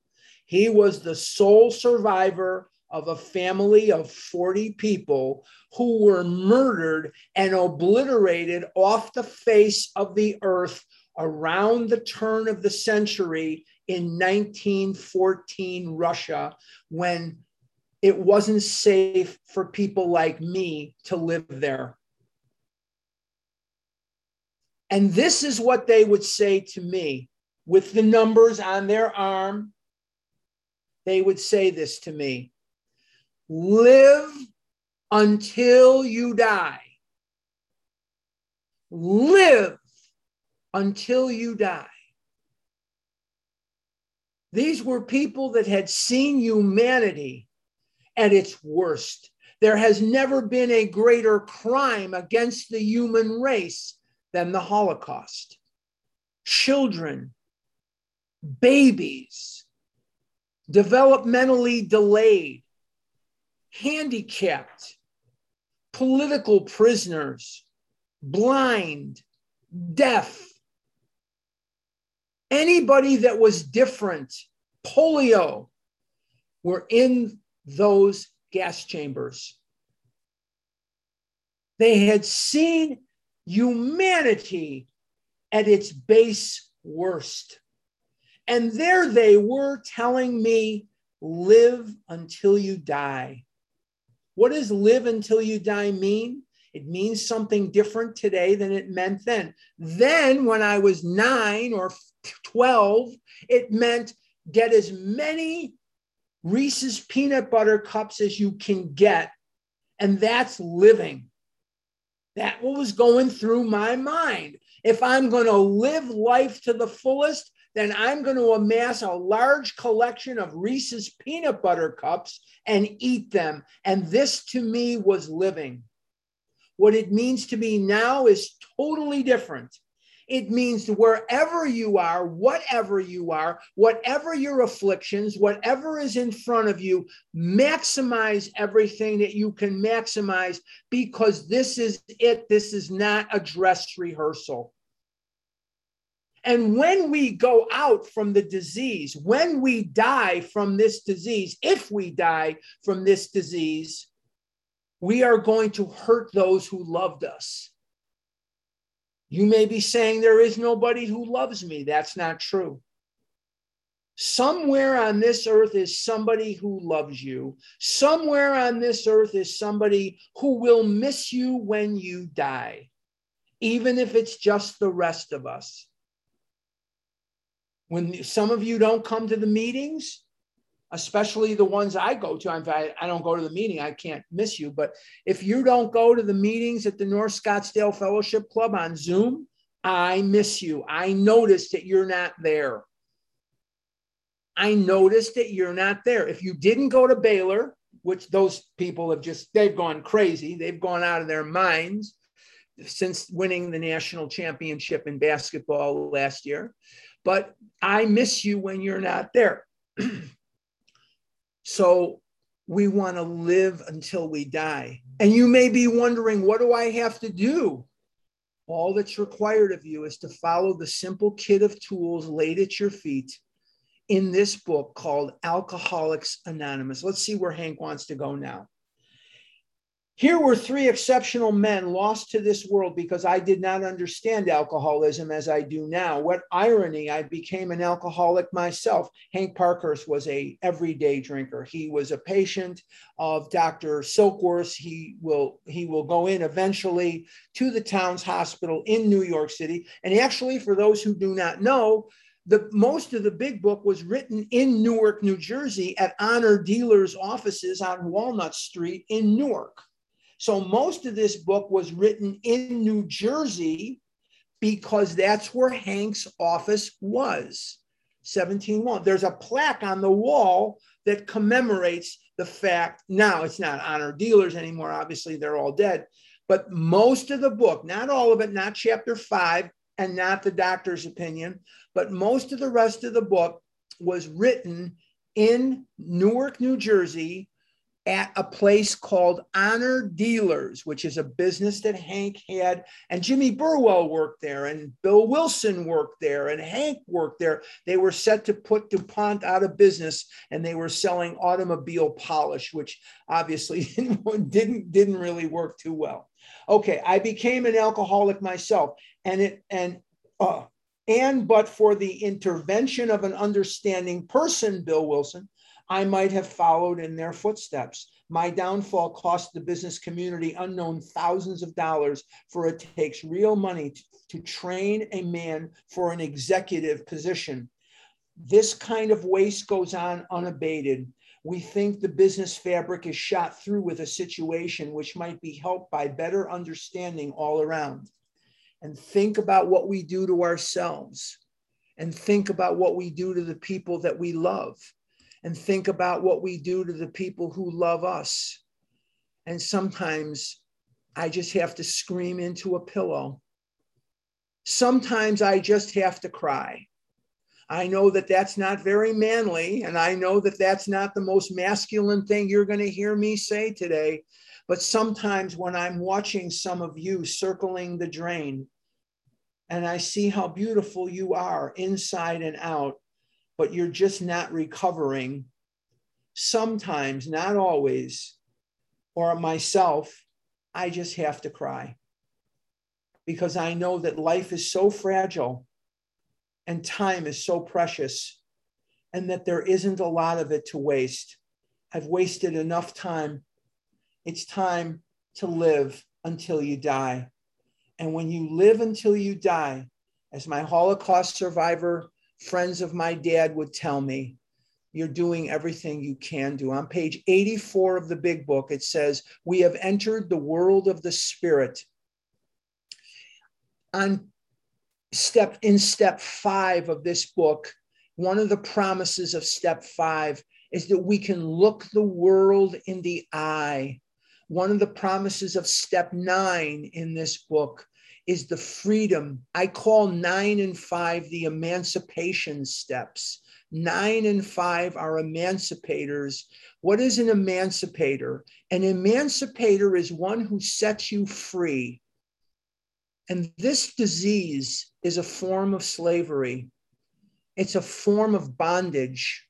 He was the sole survivor of a family of 40 people who were murdered and obliterated off the face of the earth around the turn of the century in 1914 Russia when it wasn't safe for people like me to live there. And this is what they would say to me with the numbers on their arm. They would say this to me live until you die. Live until you die. These were people that had seen humanity at its worst. There has never been a greater crime against the human race than the Holocaust. Children, babies, developmentally delayed, handicapped, political prisoners, blind, deaf, anybody that was different, polio, were in those gas chambers. They had seen humanity at its base worst. And there they were telling me, live until you die. What does live until you die mean? It means something different today than it meant then. Then, when I was nine or 12, it meant get as many Reese's peanut butter cups as you can get. And that's living. That was going through my mind. If I'm going to live life to the fullest, then I'm going to amass a large collection of Reese's peanut butter cups and eat them. And this to me was living. What it means to me now is totally different. It means wherever you are, whatever you are, whatever your afflictions, whatever is in front of you, maximize everything that you can maximize because this is it. This is not a dress rehearsal. And when we go out from the disease, when we die from this disease, if we die from this disease, we are going to hurt those who loved us. You may be saying there is nobody who loves me. That's not true. Somewhere on this earth is somebody who loves you. Somewhere on this earth is somebody who will miss you when you die, even if it's just the rest of us. When some of you don't come to the meetings, especially the ones I go to. I, I don't go to the meeting, I can't miss you. But if you don't go to the meetings at the North Scottsdale Fellowship Club on Zoom, I miss you. I noticed that you're not there. I noticed that you're not there. If you didn't go to Baylor, which those people have just, they've gone crazy, they've gone out of their minds since winning the national championship in basketball last year. But I miss you when you're not there. [clears throat] So we want to live until we die. And you may be wondering, what do I have to do? All that's required of you is to follow the simple kit of tools laid at your feet in this book called Alcoholics Anonymous. Let's see where Hank wants to go now. Here were three exceptional men lost to this world because I did not understand alcoholism as I do now. What irony, I became an alcoholic myself. Hank Parkhurst was a everyday drinker. He was a patient of Dr. Silkworth. He will he will go in eventually to the Towns Hospital in New York City. And actually, for those who do not know, the most of the big book was written in Newark, New Jersey at Honor Dealers offices on Walnut Street in Newark. So most of this book was written in New Jersey because that's where Hank's office was. 1701. There's a plaque on the wall that commemorates the fact. Now it's not honor dealers anymore. Obviously, they're all dead. But most of the book, not all of it, not chapter five and not the doctor's opinion, but most of the rest of the book was written in Newark, New Jersey at a place called Honor Dealers, which is a business that Hank had. And Jimmy Burwell worked there, and Bill Wilson worked there, and Hank worked there. They were set to put DuPont out of business, and they were selling automobile polish, which obviously [laughs] didn't, didn't really work too well. Okay, I became an alcoholic myself, and it and uh, and but for the intervention of an understanding person, Bill Wilson, I might have followed in their footsteps. My downfall cost the business community unknown thousands of dollars, for it takes real money to, to train a man for an executive position. This kind of waste goes on unabated. We think the business fabric is shot through with a situation which might be helped by better understanding all around. And think about what we do to ourselves, and think about what we do to the people that we love and think about what we do to the people who love us. And sometimes I just have to scream into a pillow. Sometimes I just have to cry. I know that that's not very manly, and I know that that's not the most masculine thing you're going to hear me say today. But sometimes when I'm watching some of you circling the drain, and I see how beautiful you are inside and out, but you're just not recovering. Sometimes, not always, or myself, I just have to cry because I know that life is so fragile and time is so precious and that there isn't a lot of it to waste. I've wasted enough time. It's time to live until you die. And when you live until you die, as my Holocaust survivor friends of my dad would tell me, you're doing everything you can do. On page 84 of the big book, it says, We have entered the world of the spirit. On step in step five of this book, one of the promises of step five is that we can look the world in the eye. One of the promises of step nine in this book is the freedom. I call nine and five the emancipation steps. Nine and five are emancipators. What is an emancipator? An emancipator is one who sets you free. And this disease is a form of slavery, it's a form of bondage,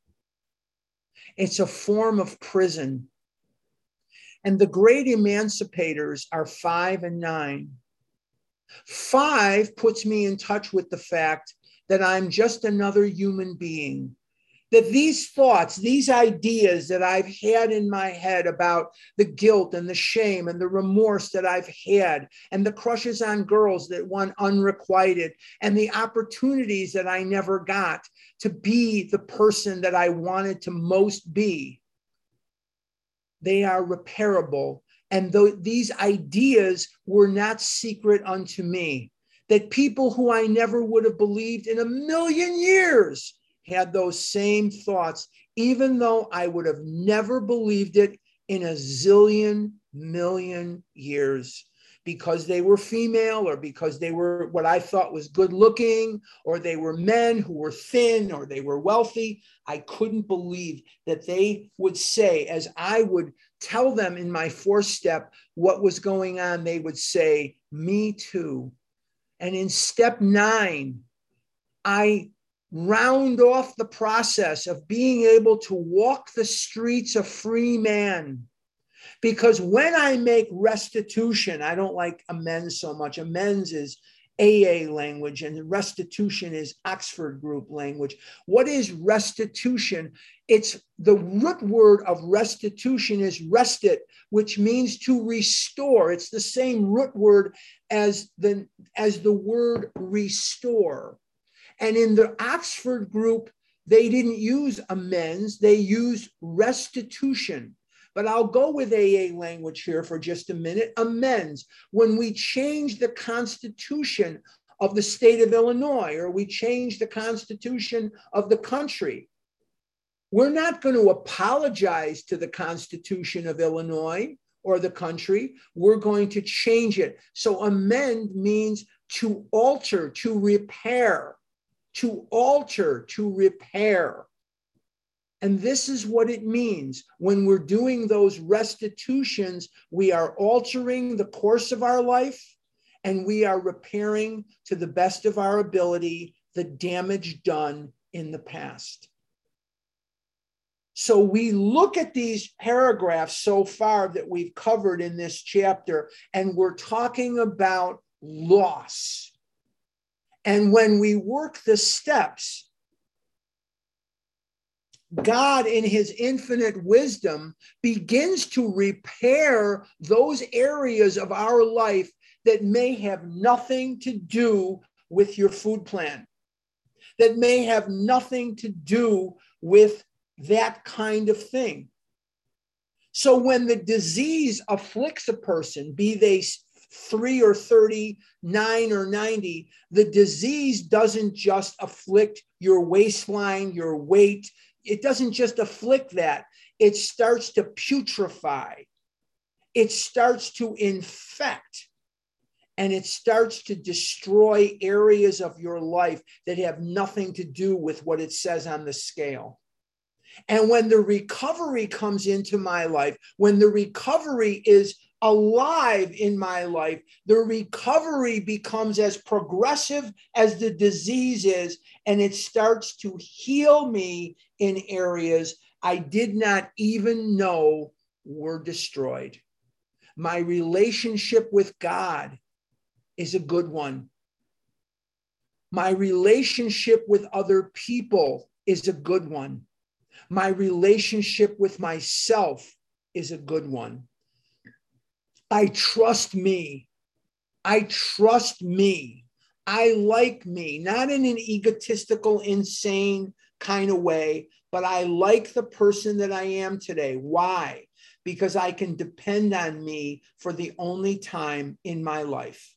it's a form of prison. And the great emancipators are five and nine. Five puts me in touch with the fact that I'm just another human being. That these thoughts, these ideas that I've had in my head about the guilt and the shame and the remorse that I've had, and the crushes on girls that went unrequited, and the opportunities that I never got to be the person that I wanted to most be, they are repairable and these ideas were not secret unto me, that people who I never would have believed in a million years had those same thoughts, even though I would have never believed it in a zillion million years because they were female or because they were what I thought was good looking or they were men who were thin or they were wealthy. I couldn't believe that they would say, as I would tell them in my fourth step what was going on, they would say, Me too. And in step nine, I round off the process of being able to walk the streets a free man. Because when I make restitution, I don't like amends so much. Amends is AA language and restitution is Oxford group language. What is restitution? It's the root word of restitution is restit, which means to restore. It's the same root word as the, as the word restore. And in the Oxford group, they didn't use amends, they used restitution. But I'll go with AA language here for just a minute. Amends. When we change the Constitution of the state of Illinois or we change the Constitution of the country, we're not going to apologize to the Constitution of Illinois or the country. We're going to change it. So, amend means to alter, to repair to alter, to repair. And this is what it means when we're doing those restitutions, we are altering the course of our life and we are repairing to the best of our ability the damage done in the past. So we look at these paragraphs so far that we've covered in this chapter, and we're talking about loss. And when we work the steps, God, in his infinite wisdom, begins to repair those areas of our life that may have nothing to do with your food plan, that may have nothing to do with that kind of thing. So when the disease afflicts a person, be they three or 39 or 90, the disease doesn't just afflict your waistline, your weight. It doesn't just afflict that, it starts to putrefy, it starts to infect. And it starts to destroy areas of your life that have nothing to do with what it says on the scale. And when the recovery comes into my life, when the recovery is alive in my life, the recovery becomes as progressive as the disease is, and it starts to heal me in areas I did not even know were destroyed. My relationship with God is a good one. My relationship with other people is a good one. My relationship with myself is a good one. I trust me. I trust me. I like me, not in an egotistical, insane kind of way, but I like the person that I am today. Why? Because I can depend on me for the only time in my life.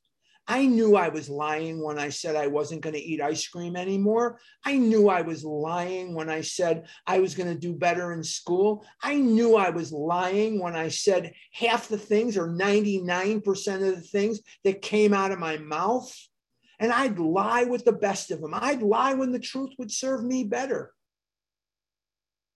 I knew I was lying when I said I wasn't going to eat ice cream anymore. I knew I was lying when I said I was going to do better in school. I knew I was lying when I said half the things or 99% of the things that came out of my mouth. And I'd lie with the best of them. I'd lie when the truth would serve me better.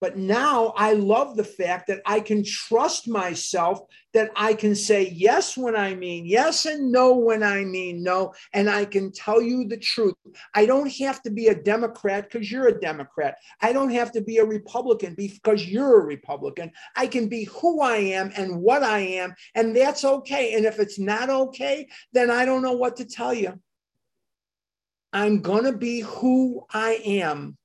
But now I love the fact that I can trust myself, that I can say yes when I mean yes and no when I mean no. And I can tell you the truth. I don't have to be a Democrat because you're a Democrat. I don't have to be a Republican because you're a Republican. I can be who I am and what I am. And that's okay. And if it's not okay, then I don't know what to tell you. I'm going to be who I am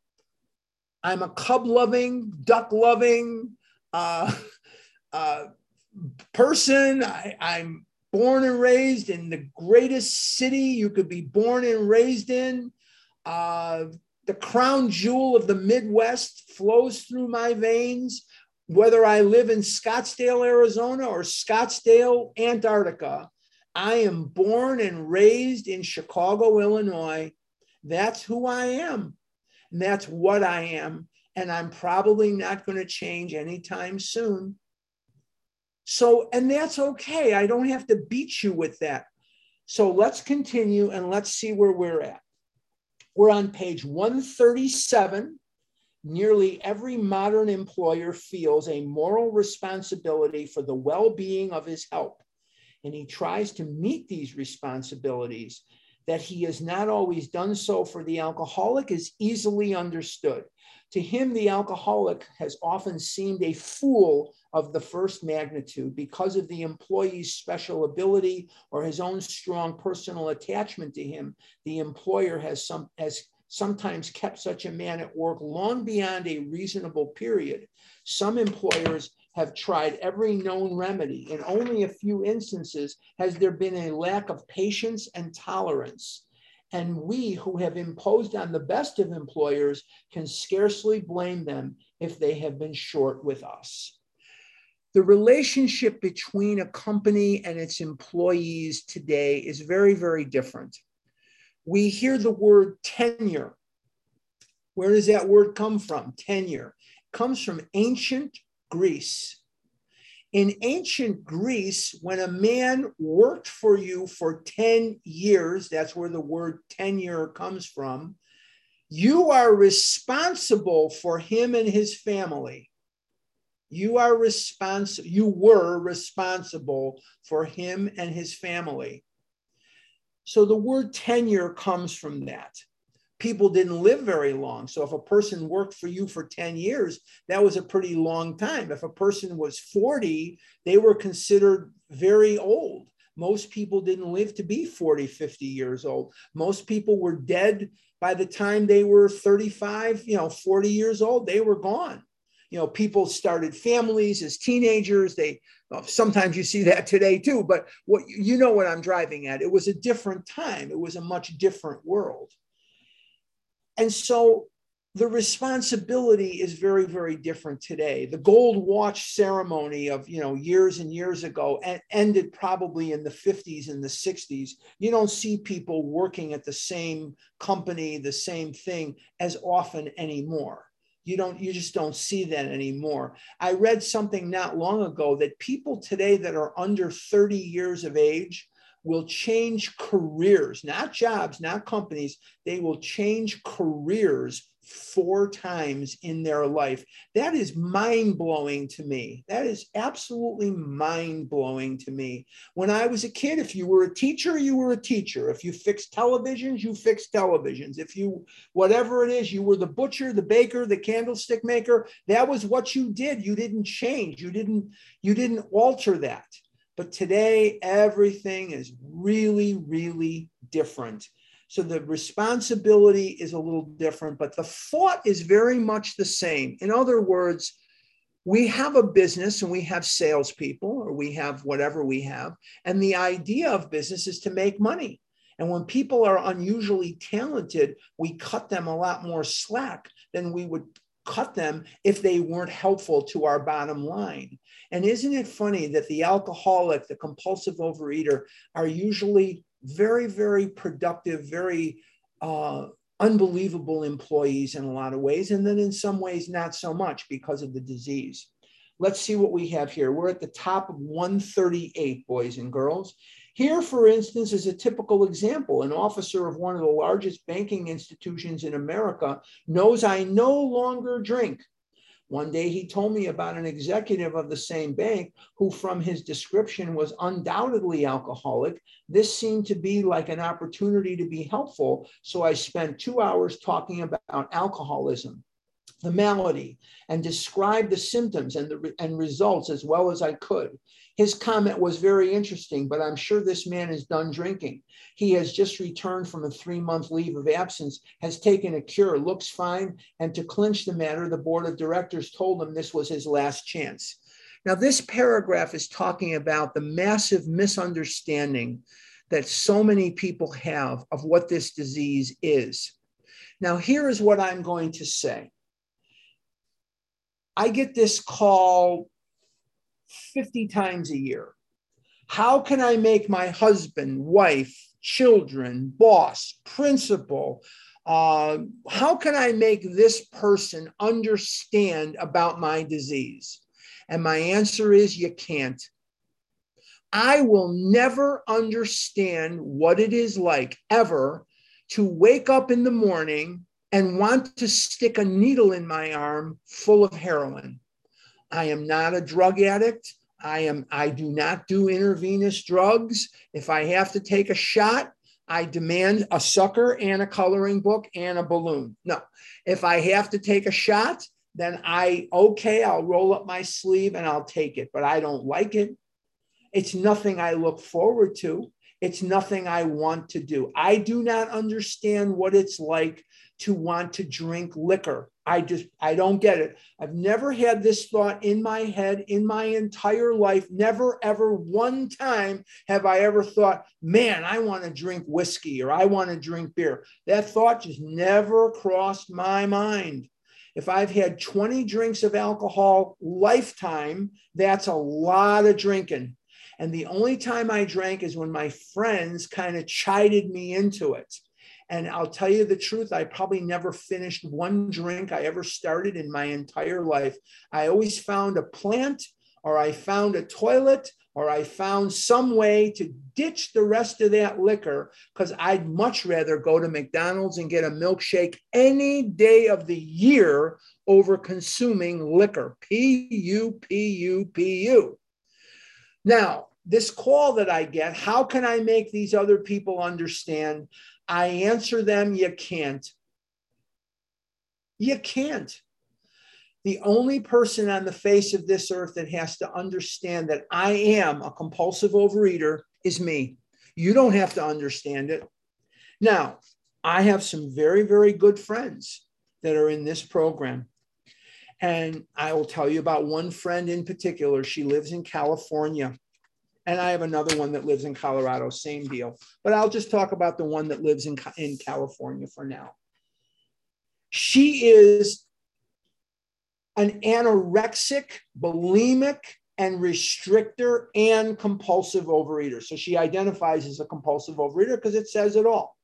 I'm a cub loving, duck loving uh, [laughs] uh, person. I, I'm born and raised in the greatest city you could be born and raised in. Uh, the crown jewel of the Midwest flows through my veins, whether I live in Scottsdale, Arizona or Scottsdale, Antarctica. I am born and raised in Chicago, Illinois. That's who I am. And that's what I am. And I'm probably not going to change anytime soon. So, and that's okay. I don't have to beat you with that. So let's continue and let's see where we're at. We're on page 137. Nearly every modern employer feels a moral responsibility for the well being of his help, and he tries to meet these responsibilities that he has not always done so for the alcoholic is easily understood. To him, the alcoholic has often seemed a fool of the first magnitude because of the employee's special ability or his own strong personal attachment to him. The employer has some has sometimes kept such a man at work long beyond a reasonable period. Some employers have tried every known remedy. In only a few instances has there been a lack of patience and tolerance. And we who have imposed on the best of employers can scarcely blame them if they have been short with us. The relationship between a company and its employees today is very, very different. We hear the word tenure. Where does that word come from? Tenure it comes from ancient Greece. In ancient Greece, when a man worked for you for 10 years, that's where the word tenure comes from, you are responsible for him and his family. You are responsible, you were responsible for him and his family. So the word tenure comes from that people didn't live very long. So if a person worked for you for 10 years, that was a pretty long time. If a person was 40, they were considered very old. Most people didn't live to be 40, 50 years old. Most people were dead by the time they were 35, you know, 40 years old, they were gone. You know, people started families as teenagers. They well, sometimes you see that today too, but what you know what I'm driving at. It was a different time. It was a much different world. And so the responsibility is very, very different today. The gold watch ceremony of, you know, years and years ago ended probably in the 50s and the 60s. You don't see people working at the same company, the same thing as often anymore. You don't, you just don't see that anymore. I read something not long ago that people today that are under 30 years of age will change careers, not jobs, not companies. They will change careers four times in their life. That is mind blowing to me. That is absolutely mind blowing to me. When I was a kid, if you were a teacher, you were a teacher. If you fixed televisions, you fixed televisions. If you, whatever it is, you were the butcher, the baker, the candlestick maker. That was what you did. You didn't change. You didn't, you didn't alter that. But today, everything is really, really different. So the responsibility is a little different, but the thought is very much the same. In other words, we have a business and we have salespeople or we have whatever we have. And the idea of business is to make money. And when people are unusually talented, we cut them a lot more slack than we would cut them if they weren't helpful to our bottom line. And isn't it funny that the alcoholic, the compulsive overeater are usually very, very productive, very uh, unbelievable employees in a lot of ways, and then in some ways, not so much because of the disease. Let's see what we have here. We're at the top of 138, boys and girls. Here, for instance, is a typical example. An officer of one of the largest banking institutions in America knows I no longer drink. One day he told me about an executive of the same bank who, from his description, was undoubtedly alcoholic. This seemed to be like an opportunity to be helpful. So I spent two hours talking about alcoholism the malady and described the symptoms and the and results as well as I could. His comment was very interesting, but I'm sure this man is done drinking. He has just returned from a three month leave of absence, has taken a cure, looks fine. And to clinch the matter, the board of directors told him this was his last chance. Now, this paragraph is talking about the massive misunderstanding that so many people have of what this disease is. Now, here is what I'm going to say I get this call 50 times a year. How can I make my husband, wife, children, boss, principal, uh, how can I make this person understand about my disease? And my answer is you can't. I will never understand what it is like ever to wake up in the morning and want to stick a needle in my arm full of heroin. I am not a drug addict. I am I do not do intravenous drugs. If I have to take a shot, I demand a sucker and a coloring book and a balloon. No, if I have to take a shot, then I, okay, I'll roll up my sleeve and I'll take it, but I don't like it. It's nothing I look forward to. It's nothing I want to do. I do not understand what it's like to want to drink liquor. I just, I don't get it. I've never had this thought in my head in my entire life. Never, ever one time have I ever thought, man, I want to drink whiskey or I want to drink beer. That thought just never crossed my mind. If I've had 20 drinks of alcohol lifetime, that's a lot of drinking. And the only time I drank is when my friends kind of chided me into it. And I'll tell you the truth, I probably never finished one drink I ever started in my entire life. I always found a plant or I found a toilet or I found some way to ditch the rest of that liquor because I'd much rather go to McDonald's and get a milkshake any day of the year over consuming liquor. P U P U P U. Now, this call that I get, how can I make these other people understand? I answer them, you can't. You can't. The only person on the face of this earth that has to understand that I am a compulsive overeater is me. You don't have to understand it. Now, I have some very, very good friends that are in this program. And I will tell you about one friend in particular. She lives in California. And I have another one that lives in Colorado, same deal. But I'll just talk about the one that lives in, in California for now. She is an anorexic, bulimic, and restrictor and compulsive overeater. So she identifies as a compulsive overeater because it says it all.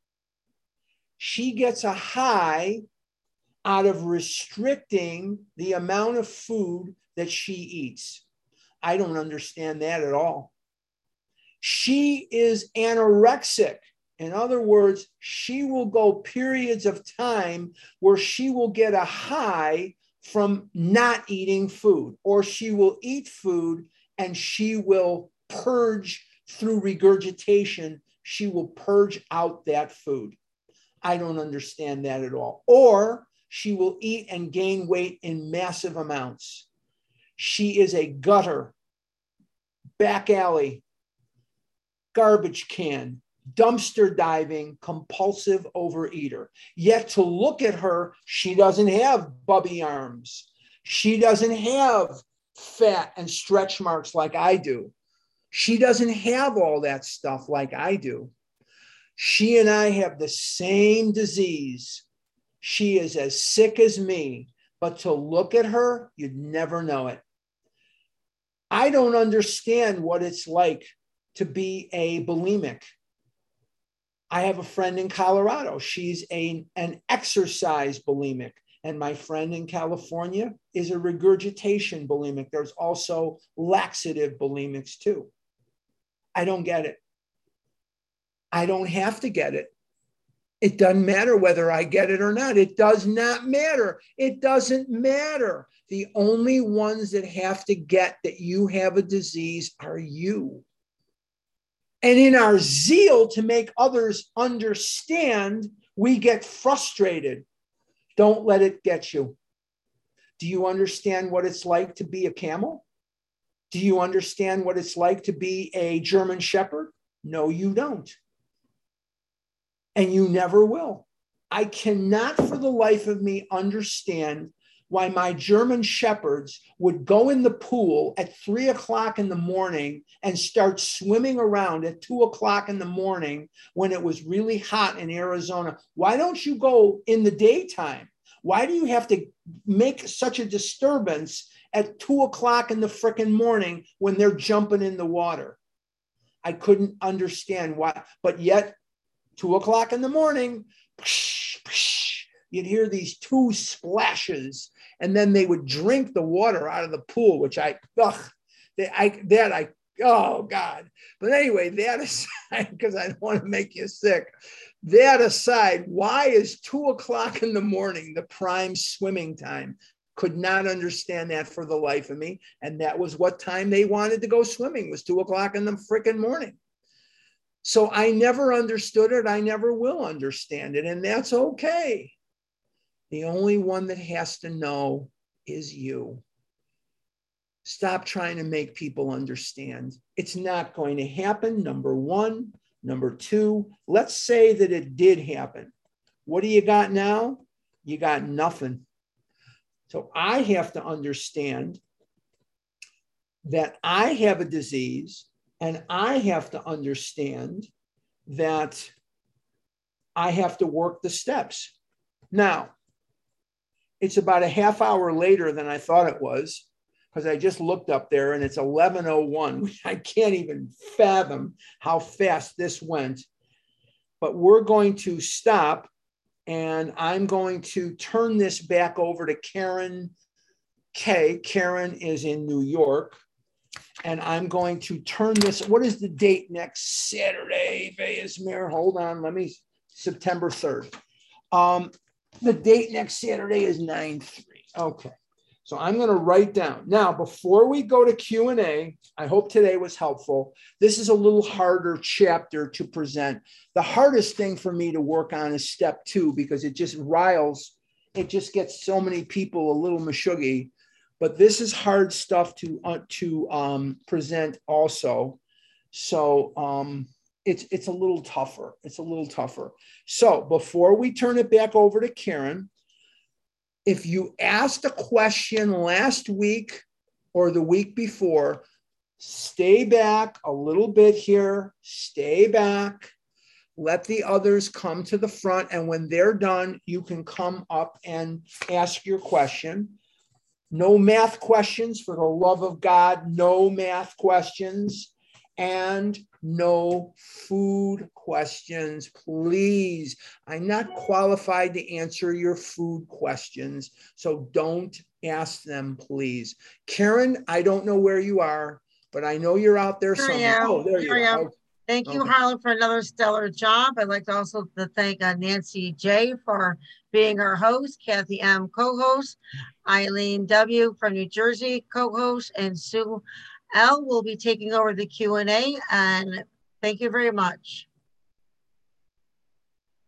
She gets a high out of restricting the amount of food that she eats. I don't understand that at all. She is anorexic. In other words, she will go periods of time where she will get a high from not eating food, or she will eat food and she will purge through regurgitation. She will purge out that food. I don't understand that at all. Or she will eat and gain weight in massive amounts. She is a gutter, back alley, garbage can, dumpster diving, compulsive overeater. Yet to look at her, she doesn't have bubby arms. She doesn't have fat and stretch marks like I do. She doesn't have all that stuff like I do. She and I have the same disease. She is as sick as me, but to look at her, you'd never know it. I don't understand what it's like to be a bulimic. I have a friend in Colorado. She's a, an exercise bulimic. And my friend in California is a regurgitation bulimic. There's also laxative bulimics too. I don't get it. I don't have to get it. It doesn't matter whether I get it or not. It does not matter. It doesn't matter. The only ones that have to get that you have a disease are you. And in our zeal to make others understand, we get frustrated. Don't let it get you. Do you understand what it's like to be a camel? Do you understand what it's like to be a German Shepherd? No, you don't. And you never will. I cannot for the life of me understand why my German shepherds would go in the pool at three o'clock in the morning and start swimming around at two o'clock in the morning when it was really hot in Arizona. Why don't you go in the daytime? Why do you have to make such a disturbance at two o'clock in the frickin' morning when they're jumping in the water? I couldn't understand why, but yet, two o'clock in the morning, psh, psh, you'd hear these two splashes and then they would drink the water out of the pool, which I, ugh, they, I that I, oh God. But anyway, that [laughs] aside, because I don't want to make you sick. That aside, why is two o'clock in the morning the prime swimming time? Could not understand that for the life of me. And that was what time they wanted to go swimming was two o'clock in the freaking morning. So I never understood it. I never will understand it. And that's okay. The only one that has to know is you. Stop trying to make people understand. It's not going to happen. Number one. Number two, let's say that it did happen. What do you got now? You got nothing. So I have to understand that I have a disease and I have to understand that I have to work the steps. Now, it's about a half hour later than I thought it was because I just looked up there and it's 1101. [laughs] I can't even fathom how fast this went. But we're going to stop and I'm going to turn this back over to Karen K. Karen is in New York and I'm going to turn this. What is the date next Saturday? Vegas Mayor, hold on. Let me, September 3rd. Um, the date next Saturday is 9 3. Okay. So I'm going to write down. Now, before we go to Q&A, I hope today was helpful. This is a little harder chapter to present. The hardest thing for me to work on is step two because it just riles, it just gets so many people a little mashuggy but this is hard stuff to uh, to um, present also. So um, it's it's a little tougher. It's a little tougher. So before we turn it back over to Karen, if you asked a question last week or the week before, stay back a little bit here. Stay back. Let the others come to the front, and when they're done, you can come up and ask your question. No math questions for the love of God, no math questions, and no food questions, please. I'm not qualified to answer your food questions, so don't ask them, please. Karen, I don't know where you are, but I know you're out there somewhere. Oh, there you are. Thank you, okay. Harlan, for another stellar job. I'd like to also to thank uh, Nancy J for being our host, Kathy M, co-host, Eileen W from New Jersey, co-host, and Sue L will be taking over the Q&A. And thank you very much.